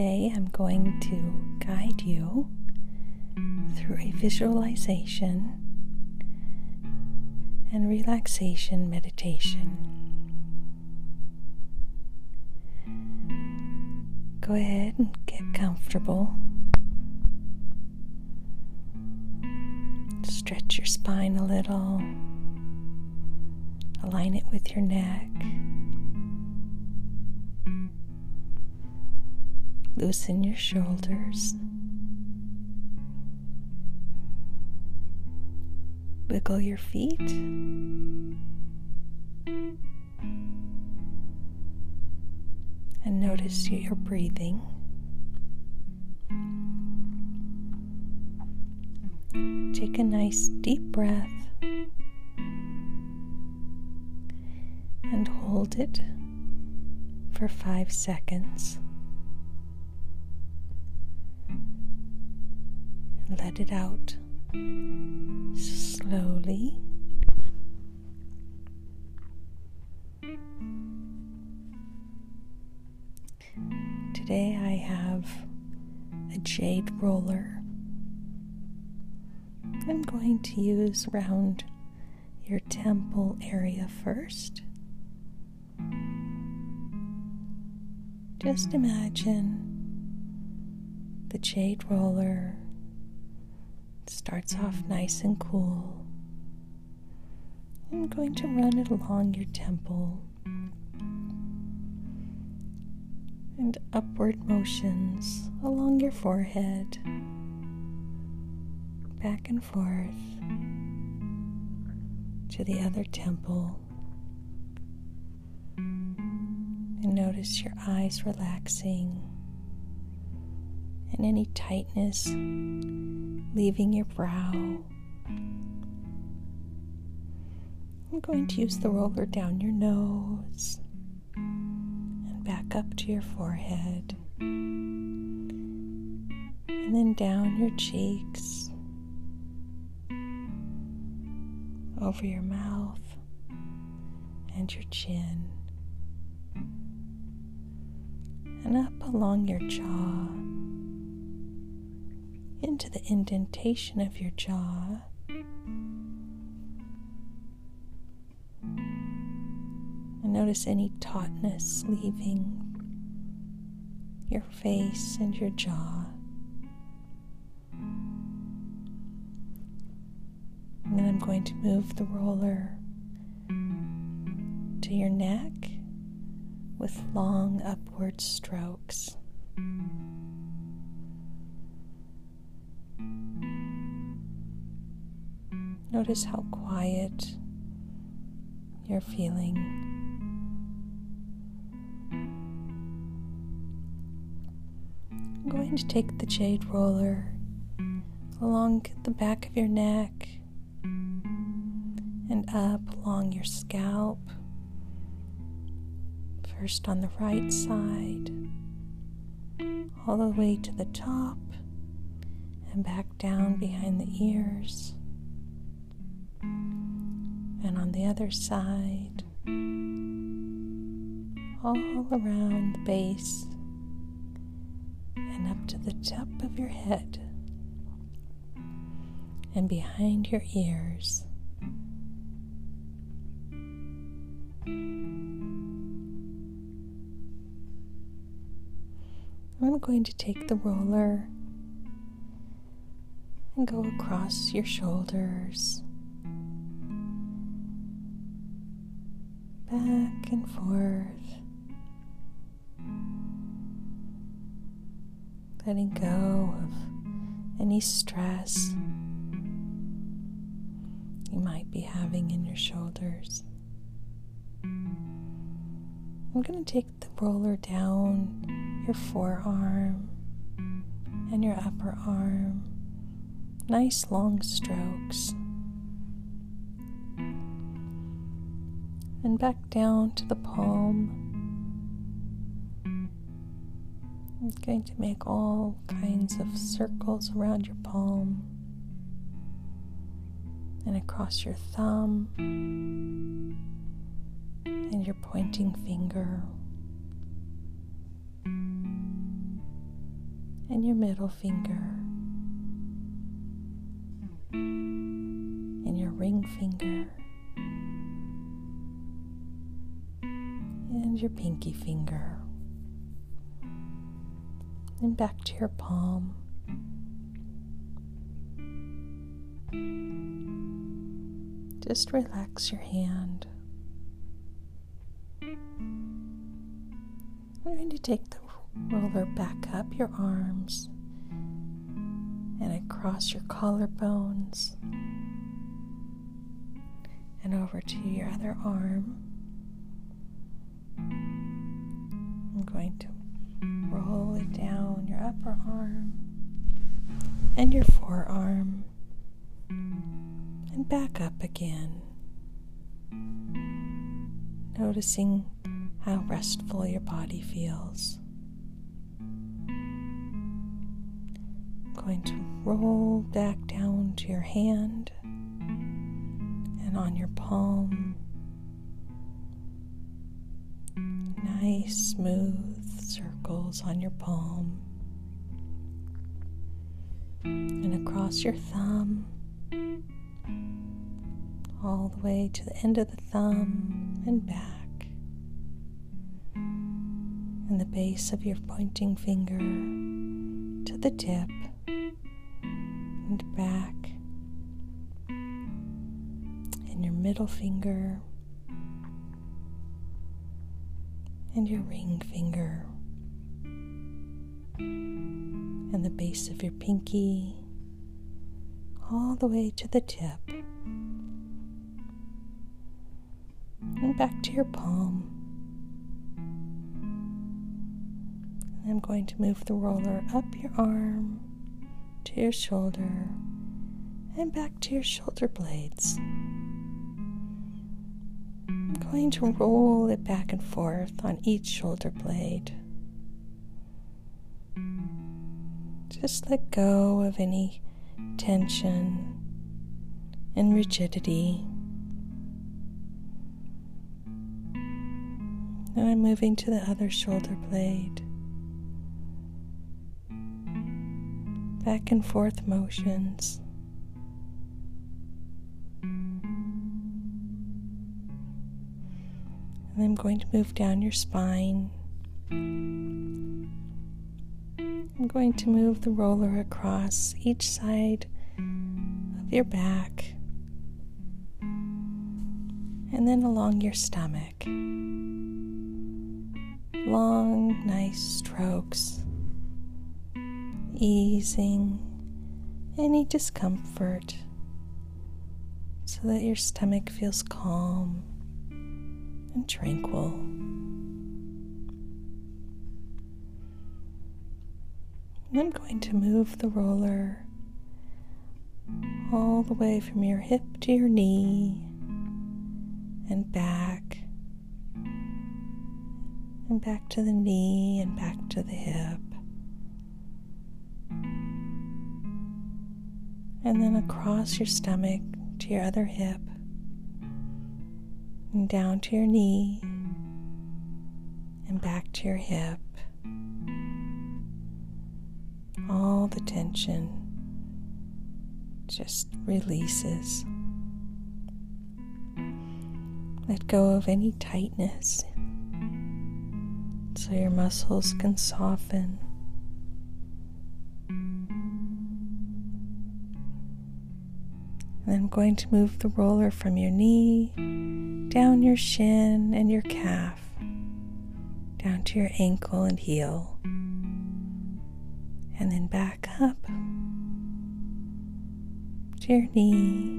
Today I'm going to guide you through a visualization and relaxation meditation. Go ahead and get comfortable. Stretch your spine a little. Align it with your neck. Loosen your shoulders. Wiggle your feet. And notice your breathing. Take a nice deep breath and hold it for five seconds. Let it out slowly. Today I have a jade roller. I'm going to use round your temple area first. Just imagine the jade roller starts off nice and cool. I'm going to run it along your temple and upward motions along your forehead, back and forth to the other temple. And notice your eyes relaxing and any tightness leaving your brow. I'm going to use the roller down your nose and back up to your forehead, and then down your cheeks, over your mouth and your chin, and up along your jaw into the indentation of your jaw. And notice any tautness leaving your face and your jaw. And then I'm going to move the roller to your neck with long upward strokes. Notice how quiet you're feeling. I'm going to take the jade roller along the back of your neck and up along your scalp. First on the right side, all the way to the top, and back down behind the ears and on the other side, all around the base and up to the top of your head and behind your ears. I'm going to take the roller and go across your shoulders back and forth, letting go of any stress you might be having in your shoulders. I'm going to take the roller down your forearm and your upper arm, nice long strokes. And back down to the palm. I'm going to make all kinds of circles around your palm and across your thumb and your pointing finger. and your middle finger and your ring finger your pinky finger and back to your palm. Just relax your hand. We're going to take the roller back up your arms and across your collarbones and over to your other arm. Going to roll it down your upper arm and your forearm and back up again. Noticing how restful your body feels. I'm going to roll back down to your hand and on your palm. Nice, smooth circles on your palm. And across your thumb, all the way to the end of the thumb and back. And the base of your pointing finger to the tip and back, and your middle finger and your ring finger and the base of your pinky all the way to the tip and back to your palm. And I'm going to move the roller up your arm to your shoulder and back to your shoulder blades. I'm going to roll it back and forth on each shoulder blade. Just let go of any tension and rigidity. And I'm moving to the other shoulder blade. back and forth motions. I'm going to move down your spine. I'm going to move the roller across each side of your back and then along your stomach. Long, nice strokes easing any discomfort so that your stomach feels calm and tranquil. I'm going to move the roller all the way from your hip to your knee and back, and back to the knee and back to the hip. and then across your stomach to your other hip, and down to your knee, and back to your hip. All the tension just releases. Let go of any tightness so your muscles can soften. And I'm going to move the roller from your knee down your shin and your calf, down to your ankle and heel, and then back up to your knee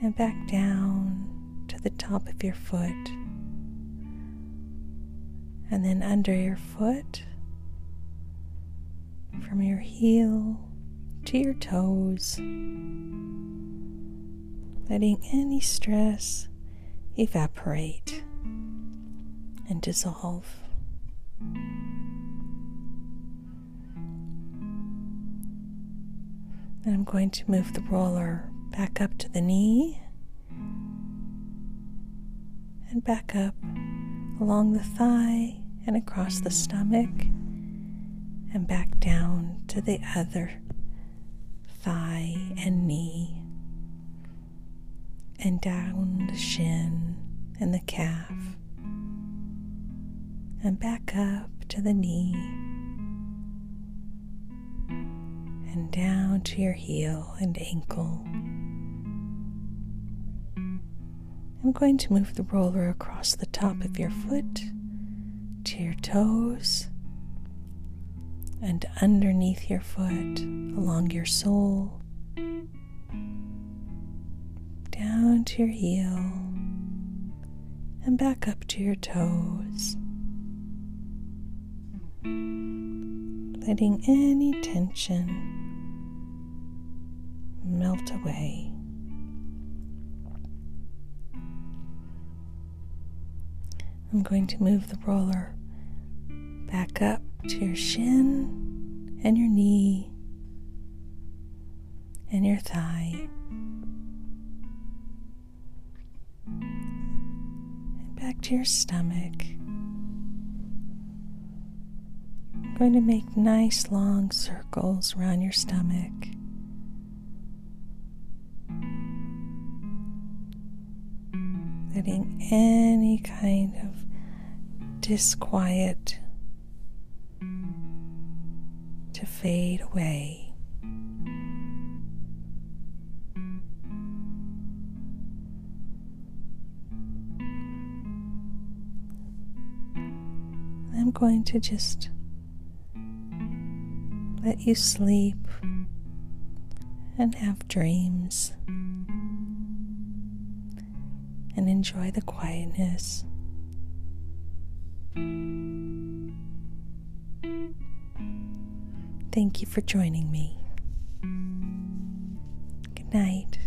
and back down to the top of your foot, and then under your foot from your heel to your toes, letting any stress evaporate and dissolve. And I'm going to move the roller back up to the knee and back up along the thigh and across the stomach and back down to the other thigh and knee, and down the shin and the calf, and back up to the knee, and down to your heel and ankle. I'm going to move the roller across the top of your foot to your toes and underneath your foot, along your sole, down to your heel, and back up to your toes. Letting any tension melt away. I'm going to move the roller back up to your shin and your knee and your thigh. Back to your stomach. I'm going to make nice long circles around your stomach. Letting any kind of disquiet to fade away. Going to just let you sleep and have dreams and enjoy the quietness. Thank you for joining me. Good night.